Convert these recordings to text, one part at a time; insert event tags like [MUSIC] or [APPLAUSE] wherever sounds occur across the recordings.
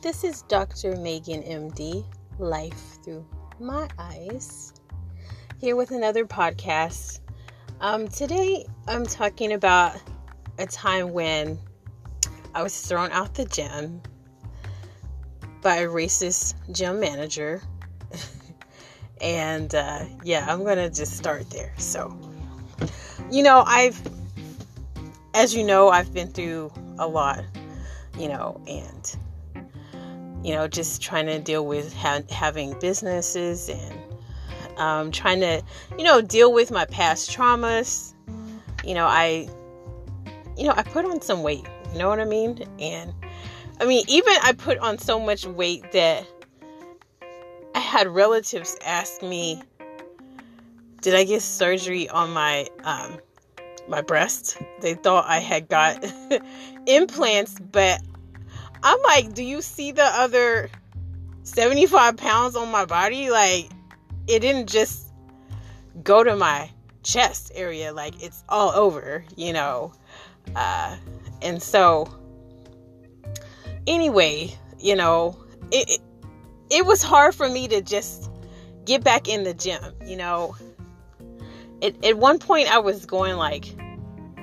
This is Dr. Megan MD, Life Through My Eyes, here with another podcast. Um, today I'm talking about a time when I was thrown out the gym by a racist gym manager. [LAUGHS] and uh, yeah, I'm gonna just start there. So, you know, I've, as you know, I've been through a lot, you know, and you know, just trying to deal with ha- having businesses and um, trying to, you know, deal with my past traumas. You know, I, you know, I put on some weight. You know what I mean? And I mean, even I put on so much weight that I had relatives ask me, "Did I get surgery on my um, my breast?" They thought I had got [LAUGHS] implants, but I'm like, "Do you see the other 75 pounds on my body? Like, it didn't just go to my chest area; like it's all over, you know." Uh, and so anyway, you know, it, it, it was hard for me to just get back in the gym, you know. It, at one point I was going like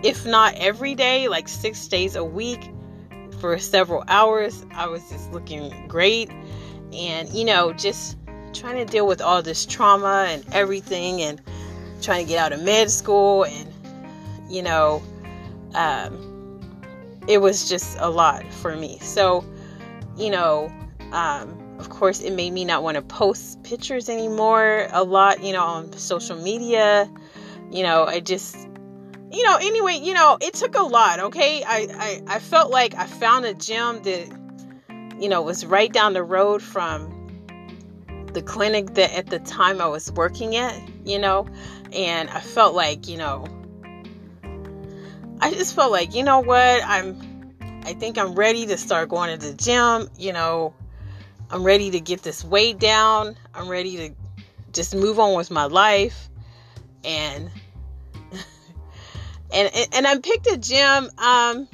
if not every day, like 6 days a week for several hours. I was just looking great and you know, just trying to deal with all this trauma and everything and trying to get out of med school and you know um it was just a lot for me. So, you know, um, of course, it made me not want to post pictures anymore a lot, you know, on social media. You know, I just, you know, anyway, you know, it took a lot, okay? I, I, I felt like I found a gym that, you know, was right down the road from the clinic that at the time I was working at, you know, and I felt like, you know, I just felt like, you know what, I'm I think I'm ready to start going to the gym, you know, I'm ready to get this weight down. I'm ready to just move on with my life. And and and I picked a gym um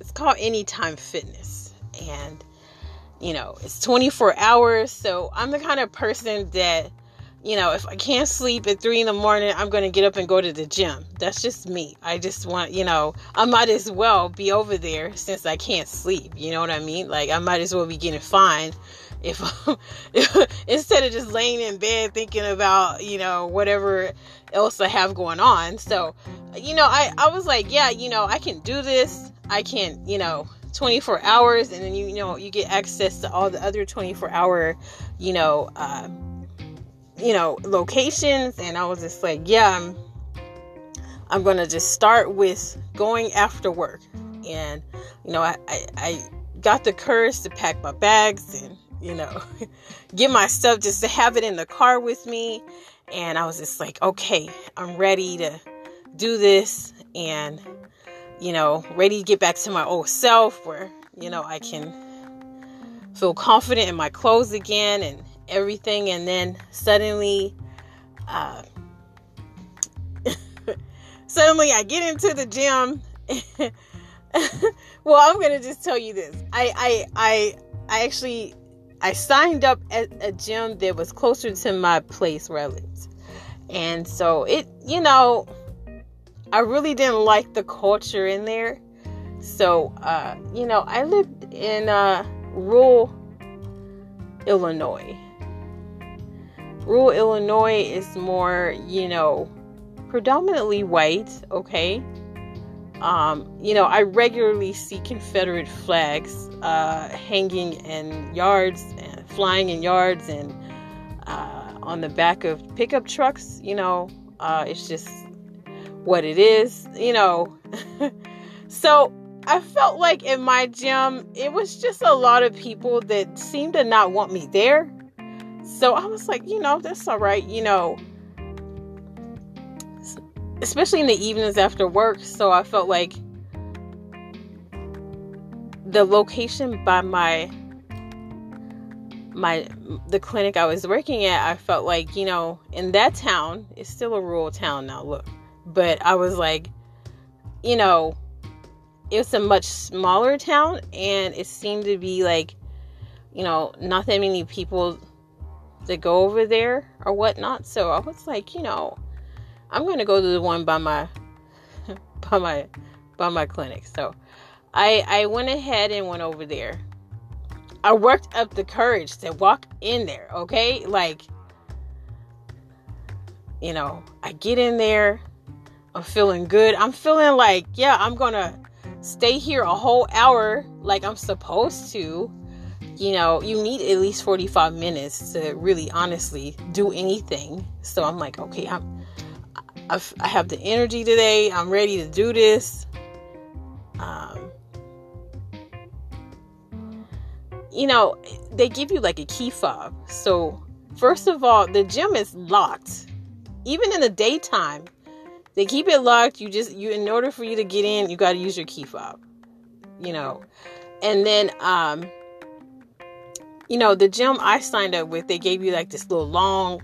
it's called Anytime Fitness and you know, it's 24 hours, so I'm the kind of person that you know, if I can't sleep at three in the morning, I'm to get up and go to the gym. That's just me. I just want, you know, I might as well be over there since I can't sleep. You know what I mean? Like, I might as well be getting fined [LAUGHS] if, instead of just laying in bed thinking about, you know, whatever else I have going on. So, you know, I, I was like, yeah, you know, I can do this. I can, you know, 24 hours and then you, you know, you get access to all the other 24 hour, you know, uh, you know, locations. And I was just like, yeah, I'm, I'm to just start with going after work. And, you know, I, I, I got the courage to pack my bags and, you know, [LAUGHS] get my stuff just to have it in the car with me. And I was just like, okay, I'm ready to do this and, you know, ready to get back to my old self where, you know, I can feel confident in my clothes again and everything, and then suddenly, uh, [LAUGHS] suddenly I get into the gym. [LAUGHS] well, I'm gonna just tell you this. I I I I actually I signed up at a gym that was closer to my place where I lived, and so it you know I really didn't like the culture in there. So uh, you know I lived in uh, rural Illinois rural Illinois is more, you know, predominantly white, okay? Um, you know, I regularly see Confederate flags uh, hanging in yards and flying in yards and uh, on the back of pickup trucks. You know, uh, it's just what it is, you know. [LAUGHS] so I felt like in my gym, it was just a lot of people that seemed to not want me there. So I was like, you know, that's all right, you know, especially in the evenings after work. So I felt like the location by my my the clinic I was working at, I felt like, you know, in that town, it's still a rural town now, look. But I was like, you know, it's a much smaller town and it seemed to be like you know, not that many people that go over there or whatnot. So I was like, you know, I'm going to go to the one by my [LAUGHS] by my by my clinic. So I I went ahead and went over there. I worked up the courage to walk in there, okay? Like you know, I get in there. I'm feeling good. I'm feeling like, yeah, I'm going to stay here a whole hour like I'm supposed to. You know, you need at least 45 minutes to really honestly do anything. So I'm like, okay, I'm I've, I have the energy today. I'm ready to do this. Um, you know, they give you like a key fob. So, first of all, the gym is locked. Even in the daytime, they keep it locked. You just you in order for you to get in, you got to use your key fob. You know. And then um you know, the gym I signed up with, they gave you like this little long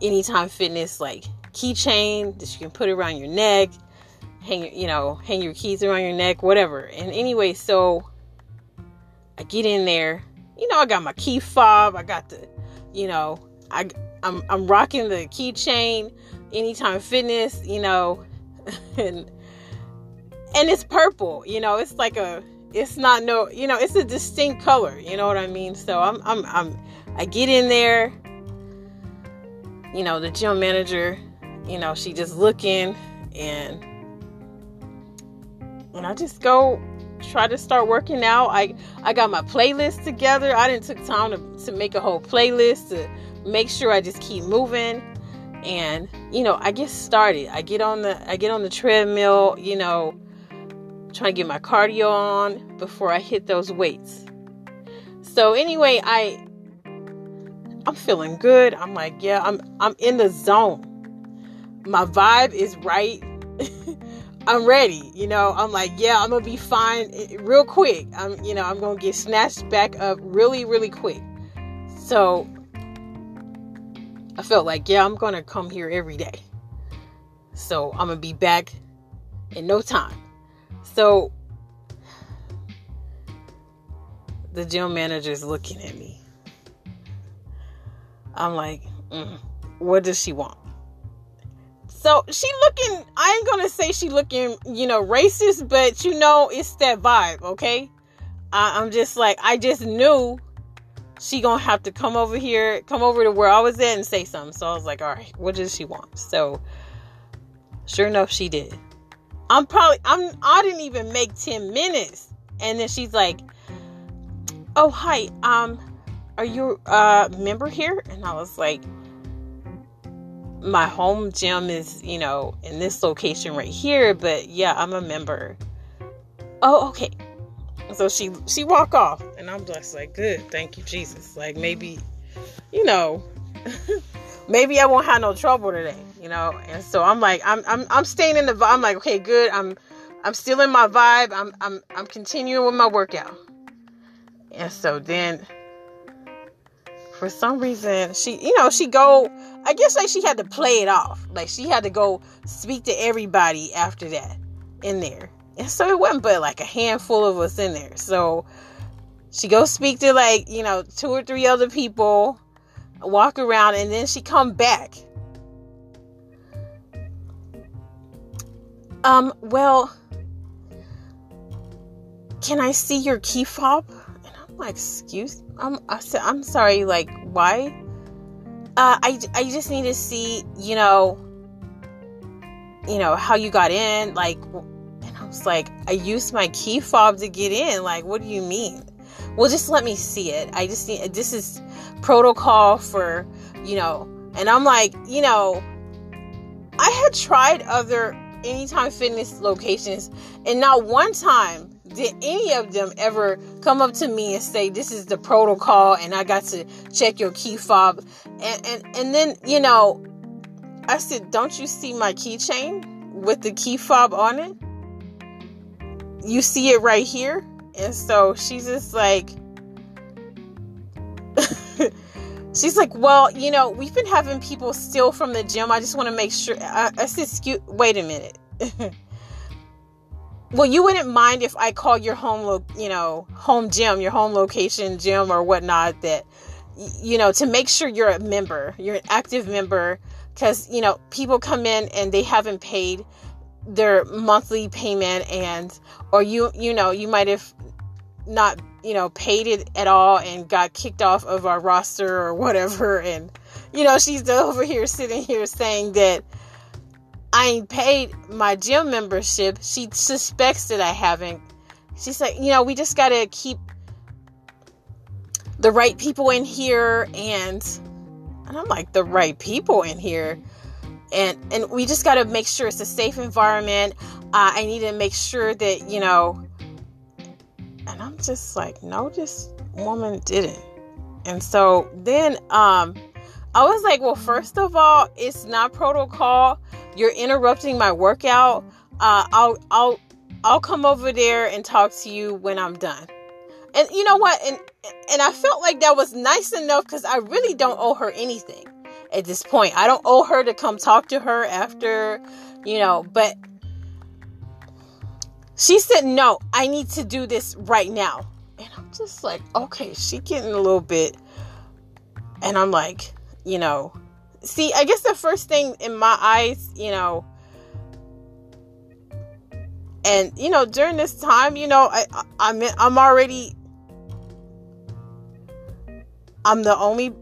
anytime fitness like keychain that you can put around your neck, hang you know, hang your keys around your neck, whatever. And anyway, so I get in there. You know, I got my key fob. I got the, you know, I I'm I'm rocking the keychain, Anytime Fitness. You know, [LAUGHS] and and it's purple. You know, it's like a. It's not no. You know, it's a distinct color. You know what I mean? So I'm I'm I'm. I get in there. You know, the gym manager you know, she just looking and and I just go try to start working out. I I got my playlist together. I didn't took time to, to make a whole playlist to make sure I just keep moving. And you know, I get started. I get on the I get on the treadmill, you know, trying to get my cardio on before I hit those weights. So anyway, I I'm feeling good. I'm like, yeah, I'm I'm in the zone my vibe is right. [LAUGHS] I'm ready. You know, I'm like, yeah, I'm gonna be fine eh, real quick. I'm, you know, I'm gonna get snatched back up really, really quick. So I felt like, yeah, I'm gonna come here every day. So I'm gonna be back in no time. So the gym manager's looking at me. I'm like, mm, what does she want? So she looking, I ain't gonna say she looking, you know, racist, but you know, it's that vibe, okay? I, I'm just like, I just knew she gonna have to come over here, come over to where I was at and say something. So I was like, all right, what does she want? So sure enough, she did. I'm probably, I'm, I didn't even make 10 minutes. And then she's like, oh, hi, um, are you a member here? And I was like, my home gym is, you know, in this location right here, but yeah, I'm a member. Oh, okay. So she she walk off and I'm just like, good, thank you, Jesus. Like maybe, you know, [LAUGHS] maybe I won't have no trouble today, you know. And so I'm like, I'm I'm I'm staying in the vibe. I'm like, okay, good. I'm I'm still in my vibe. I'm I'm I'm continuing with my workout. And so then for some reason she you know she go i guess like she had to play it off. Like she had to go speak to everybody after that in there. And so it wasn't but like a handful of us in there. So she goes speak to like you know two or three other people walk around and then she come back. Um well can i see your key fob excuse, I'm, I'm sorry, like, why? Uh, I, I just need to see, you know, you know, how you got in, like, and I was like, I used my key fob to get in, like, what do you mean? Well, just let me see it. I just need, this is protocol for, you know, and I'm like, you know, I had tried other Anytime Fitness locations, and not one time did any of them ever come up to me and say this is the protocol and I got to check your key fob and and, and then you know I said don't you see my keychain with the key fob on it? You see it right here? And so she's just like [LAUGHS] she's like well you know we've been having people steal from the gym. I just want to make sure I, I said excuse wait a minute [LAUGHS] well, you wouldn't mind if I call your home, lo- you know, home gym, your home location gym or whatnot. That you know to make sure you're a member, you're an active member, because you know people come in and they haven't paid their monthly payment, and or you you know you might have not you know paid it at all and got kicked off of our roster or whatever, and you know she's [LAUGHS] over here sitting here saying that I ain't paid my gym membership. She suspects that I haven't. She's like, you know, we just got to keep the right people in here and and I'm like the right people in here. And and we just got to make sure it's a safe environment. Uh, I need to make sure that, you know, and I'm just like, no, this woman didn't. And so then um I was like, well, first of all, it's not protocol you're interrupting my workout. Uh, I'll I'll I'll come over there and talk to you when I'm done. And you know what? And and I felt like that was nice enough because I really don't owe her anything at this point. I don't owe her to come talk to her after, you know, but she said, no, I need to do this right now. And I'm just like, okay, she getting a little bit. And I'm like, you know, see, I guess the first thing in my eyes, you know, and you know, during this time, you know, I, I'm I'm already I'm the only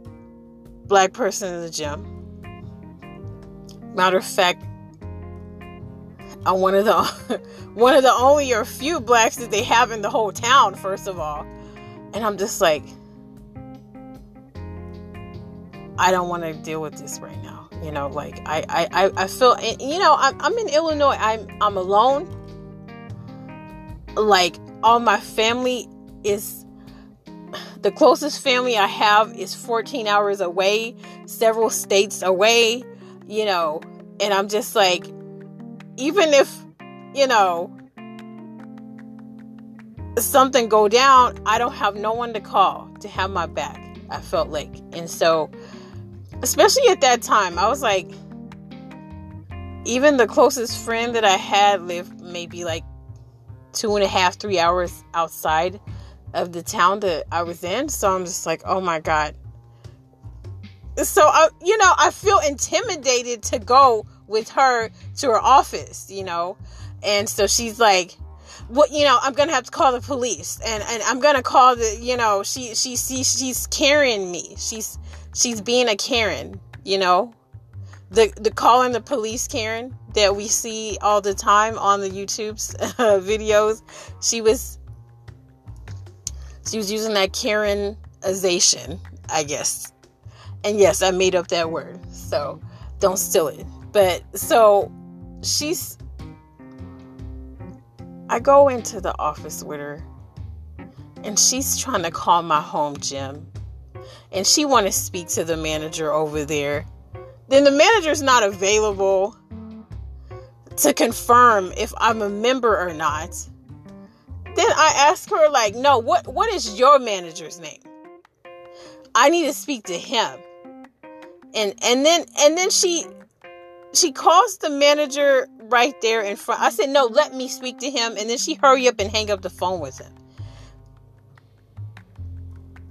black person in the gym. Matter of fact, I'm one of the [LAUGHS] one of the only or few blacks that they have in the whole town. First of all, and I'm just like, I don't want to deal with this right now. You know, like I, I, I feel, eh, you know, I'm, I'm in Illinois. I'm, I'm alone. Like all my family is, [SIGHS] the closest family I have is 14 hours away, several states away, you know, and I'm just like, even if, you know, something go down, I don't have no one to call to have my back. I felt like, and so especially at that time, I was like, even the closest friend that I had lived maybe like two and a half, three hours outside of the town that I was in. So I'm just like, oh my God. So, I, you know, I feel intimidated to go with her to her office, you know? And so she's like, what you know i'm gonna have to call the police and and i'm gonna call the you know she she, she she's carrying me she's she's being a Karen, you know? The the calling the police Karen that we see all the time on the YouTube's [LAUGHS] uh, videos. She was she was using that Karenization, I guess. And yes, I made up that word. So don't steal it. But so she's I go into the office with her and she's trying to call my home gym and she want to speak to the manager over there, then the manager's not available to confirm if I'm a member or not. Then I ask her like, "No, what what is your manager's name? I need to speak to him." And and then and then she she calls the manager right there in front. I said, "No, let me speak to him." And then she hurry up and hang up the phone with him.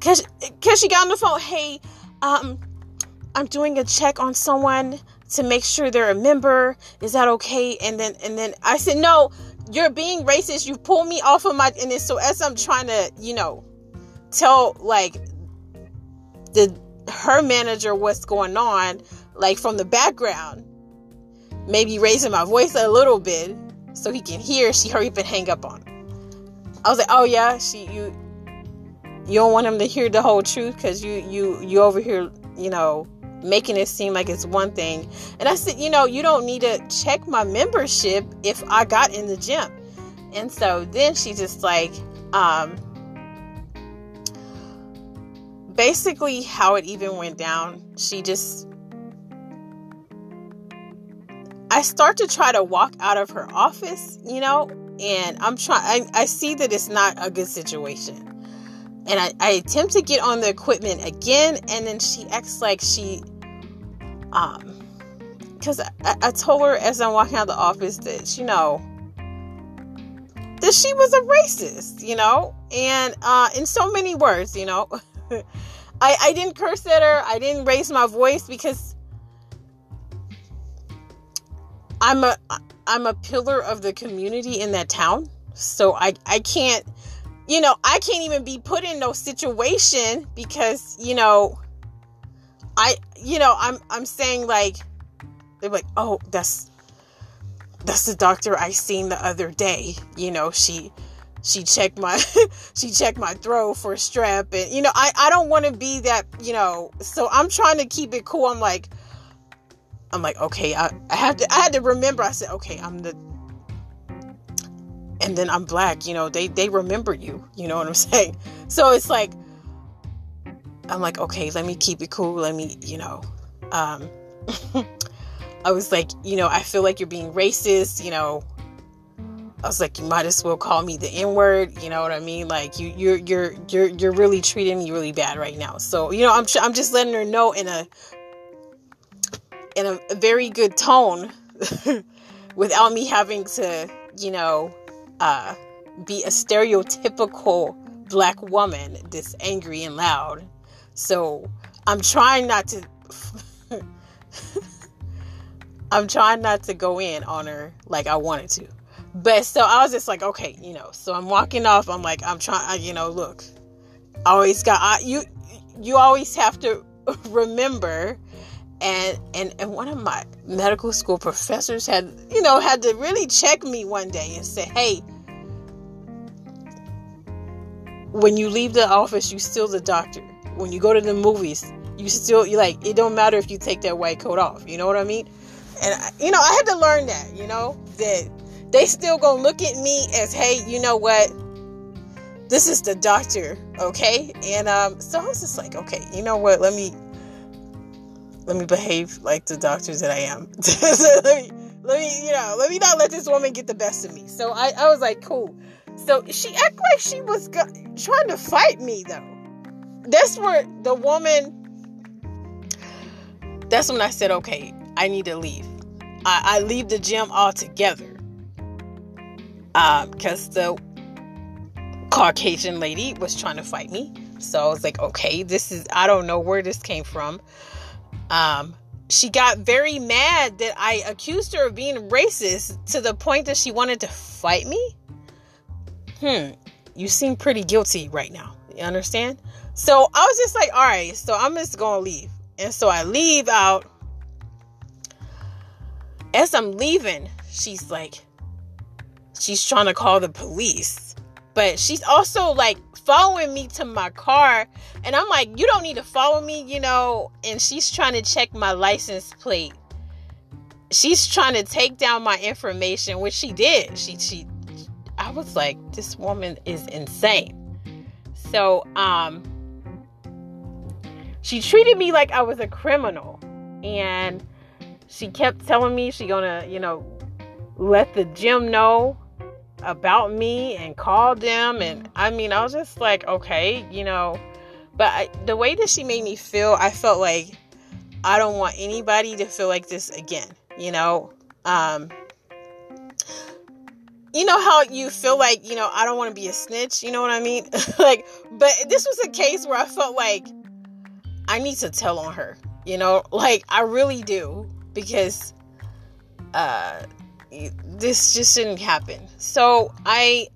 Cause, cause she got on the phone. Hey, um, I'm doing a check on someone to make sure they're a member. Is that okay? And then, and then I said, no, you're being racist. You pulled me off of my. And then, so as I'm trying to, you know, tell like the her manager what's going on, like from the background, maybe raising my voice a little bit so he can hear. She hurry up and hang up on. I was like, oh yeah, she you you don't want them to hear the whole truth because you you you over here you know making it seem like it's one thing. And i said you know you don't need to check my membership if i got in the gym. And so then she just like um basically how it even went down she just i start to try to walk out of her office you know and i'm trying I, I see that it's not a good situation and I, I attempt to get on the equipment again and then she acts like she um because I, I told her as i'm walking out the office that you know that she was a racist, you know, and uh, in so many words, you know. [LAUGHS] I, I didn't curse at her. I didn't raise my voice because I'm a I'm a pillar of the community in that town. So I I can't you know, I can't even be put in no situation because, you know, I you know, I'm I'm saying like they're like, "Oh, that's that's the doctor I seen the other day." You know, she she checked my [LAUGHS] she checked my throat for strep and you know, I I don't want to be that, you know, so I'm trying to keep it cool. I'm like I'm like, "Okay, I I have to I had to remember I said, "Okay, I'm the and then I'm black, you know, they they remember you, you know what I'm [LAUGHS] saying? So it's like I'm like, okay, let me keep it cool. Let me, you know, um [LAUGHS] I was like, you know, I feel like you're being racist, you know. I was like, you might as well call me the N word, you know what I mean? Like you, you're, you're, you're, you're really treating me really bad right now. So you know, I'm, I'm just letting her know in a, in a very good tone, [LAUGHS] without me having to, you know, uh, be a stereotypical black woman this angry and loud. So I'm trying not to. [LAUGHS] I'm trying not to go in on her like I wanted to. But so I was just like, okay, you know. So I'm walking off. I'm like, I'm trying. You know, look, always got I, you. You always have to [LAUGHS] remember and and and one of my medical school professors had you know had to really check me one day and say hey when you leave the office you still the doctor. When you go to the movies you still you like it don't matter if you take that white coat off. You know what i mean? And you know i had to learn that you know that they still gonna look at me as hey you know what? This is the doctor okay? And um so i was just like okay you know what? Let me let me behave like the doctors that I am. [LAUGHS] let me, let me, you know, let me not let this woman get the best of me. So I, I was like, cool. So she acted like she was go- trying to fight me, though. That's where the woman. That's when I said, okay, I need to leave. I, I leave the gym altogether. Um, because the Caucasian lady was trying to fight me. So I was like, okay, this is, I don't know where this came from. Um, she got very mad that I accused her of being racist to the point that she wanted to fight me. Hmm, you seem pretty guilty right now. You understand? So I was just like, all right, so I'm just gonna leave. And so I leave out. As I'm leaving, she's like, she's trying to call the police. But she's also like following me to my car and I'm like, you don't need to follow me, you know. And she's trying to check my license plate. She's trying to take down my information, which she did. She she I was like, this woman is insane. So um she treated me like I was a criminal. And she kept telling me she gonna, you know, let the gym know about me and called them and I mean I was just like okay you know but I, the way that she made me feel, I felt like I don't want anybody to feel like this again. You know, um, you know how you feel like you know I don't want to be a snitch. You know what I mean? [LAUGHS] like, but this was a case where I felt like I need to tell on her. You know, like I really do because uh, this just shouldn't happen. So I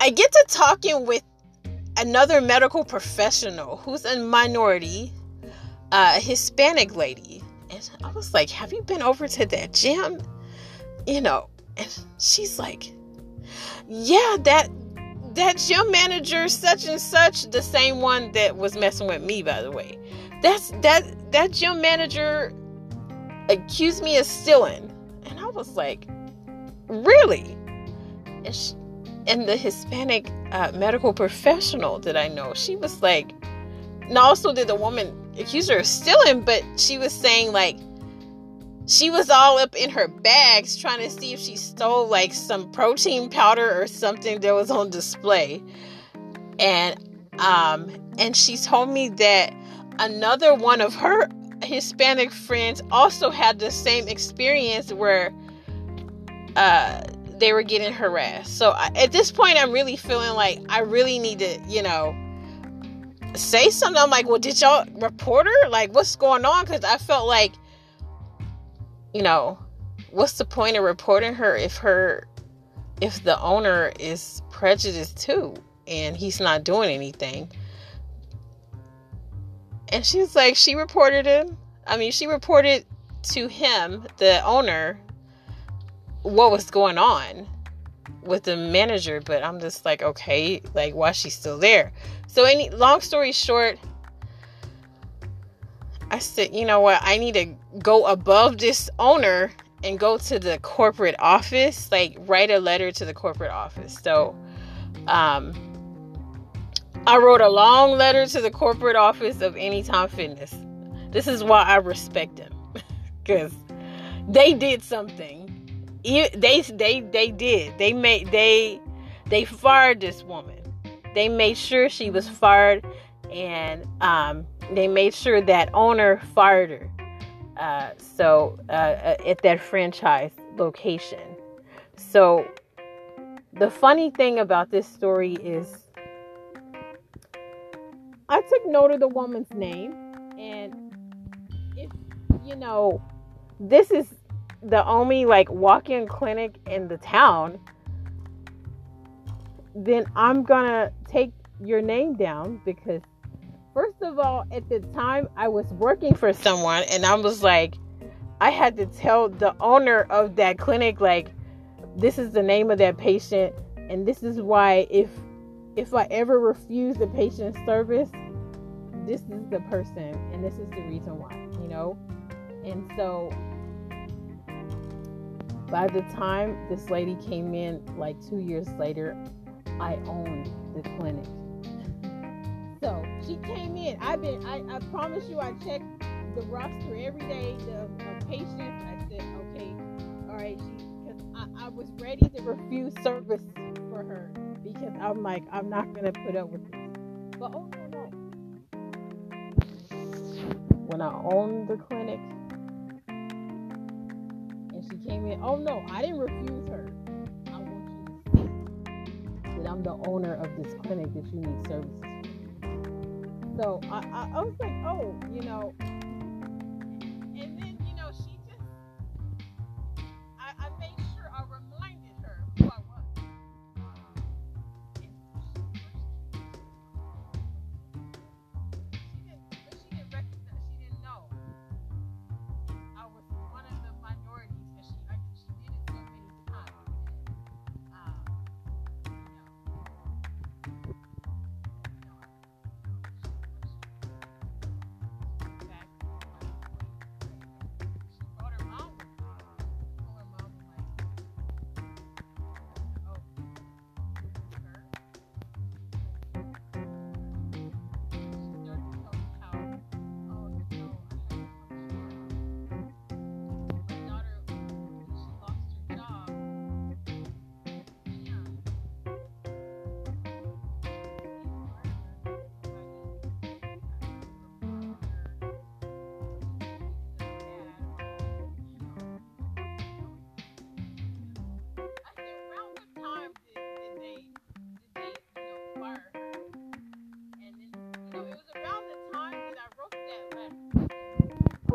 I get to talking with another medical professional who's a minority, uh, Hispanic lady. And I was like, Have you been over to that gym? You know, and she's like, Yeah, that that gym manager such and such, the same one that was messing with me, by the way. That's that that gym manager accused me of stealing. Was like, Really? And she, and the Hispanic uh, medical professional that I know, she was like, and also did the woman accuse her of stealing, but she was saying like she was all up in her bags trying to see if she stole like some protein powder or something that was on display. And um and she told me that another one of her Hispanic friends also had the same experience where uh they were getting harassed. So I, at this point, I'm really feeling like I really need to, you know, say something. I'm like, well, did y'all report her? Like, what's going on? Because I felt like, you know, what's the point of reporting her if her, if the owner is prejudiced too and he's not doing anything? And she's like, she reported him. I mean, she reported to him, the owner, what was going on with the manager, but I'm just like, okay, like why she's still there. So any long story short, I said, you know what, I need to go above this owner and go to the corporate office, like write a letter to the corporate office. So um I wrote a long letter to the corporate office of Anytime Fitness. This is why I respect them. [LAUGHS] Cause they did something they they they did. They made they they fired this woman. They made sure she was fired, and um, they made sure that owner fired her. Uh, so uh, uh at that franchise location. So the funny thing about this story is, I took note of the woman's name, and if you know, this is the only like walk-in clinic in the town, then I'm gonna take your name down because first of all, at the time I was working for someone and I was like I had to tell the owner of that clinic like this is the name of that patient and this is why if if I ever refuse the patient service, this is the person and this is the reason why, you know? And so by the time this lady came in, like two years later, I owned the clinic. So she came in. I've been, I, I promise you, I checked the roster every day, the, the patients. I said, okay, all right, because I, I was ready to refuse service for her because I'm like, I'm not going to put up with this. But oh no, no. When I owned the clinic, came in. Oh no, I didn't refuse her. I want you to see that I'm the owner of this clinic that you need services. So I, I, I was like, oh, you know,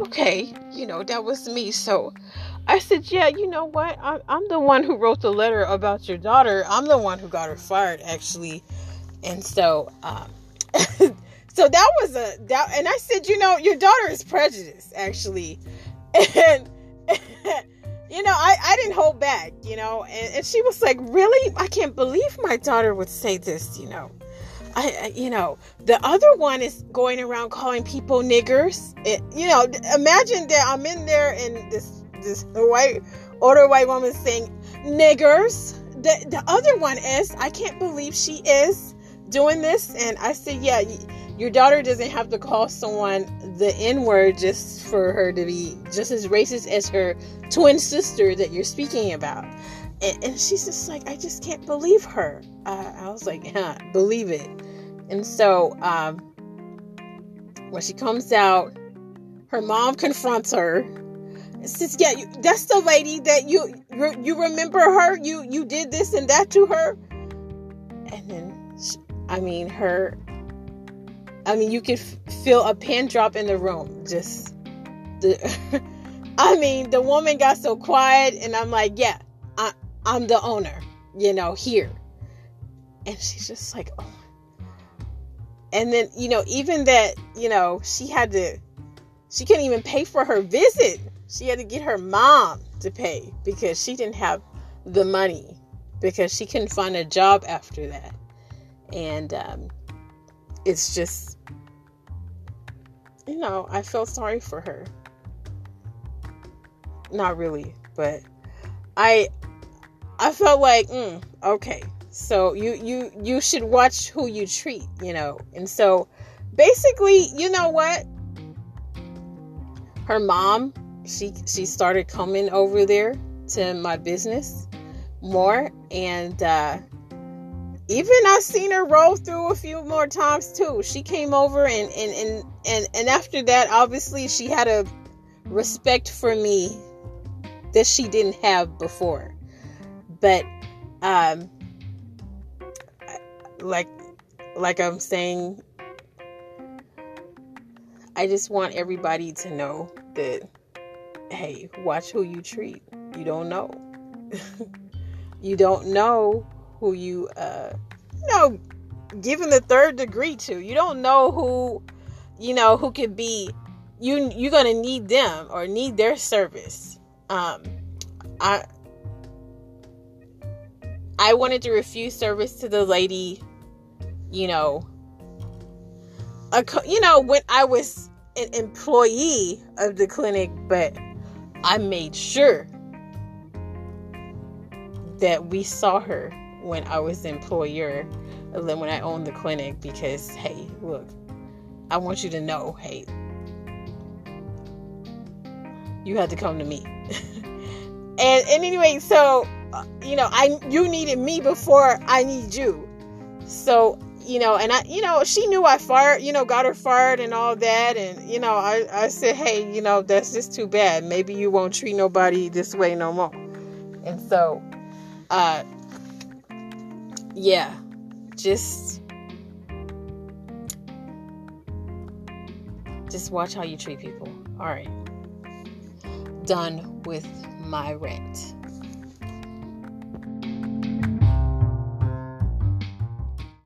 okay, you know, that was me. So I said, yeah, you know what? I'm, I'm the one who wrote the letter about your daughter. I'm the one who got her fired, actually. And so, um, [LAUGHS] so that was a that, and I said, you know, your daughter is prejudiced, actually, [LAUGHS] and. [LAUGHS] you know, I, I didn't hold back, you know, and, and she was like, Really? I can't believe my daughter would say this, you know. I, you know, the other one is going around calling people niggers. It, you know, imagine that I'm in there and this this white older white woman saying niggers. The the other one is I can't believe she is doing this, and I said, yeah, your daughter doesn't have to call someone the N word just for her to be just as racist as her twin sister that you're speaking about. And, and she's just like, I just can't believe her. Uh, I was like, yeah, believe it. And so um, when she comes out, her mom confronts her says, yeah, you, that's the lady that you you remember her. You you did this and that to her, and then she, I mean her. I mean, you could feel a pin drop in the room. Just the. [LAUGHS] I mean, the woman got so quiet, and I'm like, yeah, I, I'm the owner, you know, here. And she's just like, oh. And then, you know, even that, you know, she had to, she couldn't even pay for her visit she had to get her mom to pay because she didn't have the money because she couldn't find a job after that. And um, it's just, you know, I felt sorry for her. Not really, but I I felt like, mm, okay, so you you you should watch who you treat, you know. And so basically, you know what? Her mom she she started coming over there to my business more and uh even I seen her roll through a few more times too. She came over and and and and, and after that obviously she had a respect for me that she didn't have before. But um like like I'm saying I just want everybody to know that hey, watch who you treat. You don't know. [LAUGHS] you don't know who you, uh, you know, giving the third degree to. You don't know who, you know, who could be. You you're gonna need them or need their service. Um, I I wanted to refuse service to the lady. You know, a, you know when I was an employee of the clinic, but I made sure that we saw her when I was the employer and then when I owned the clinic because hey, look, I want you to know, hey, you had to come to me. and [LAUGHS] and anyway, so you know, I you needed me before I need you. So you know, and I, you know, she knew I fired, you know, got her fired and all that. And, you know, I, I said, hey, you know, that's just too bad. Maybe you won't treat nobody this way no more. And so, uh, yeah, just, just watch how you treat people. All right. Done with my rant.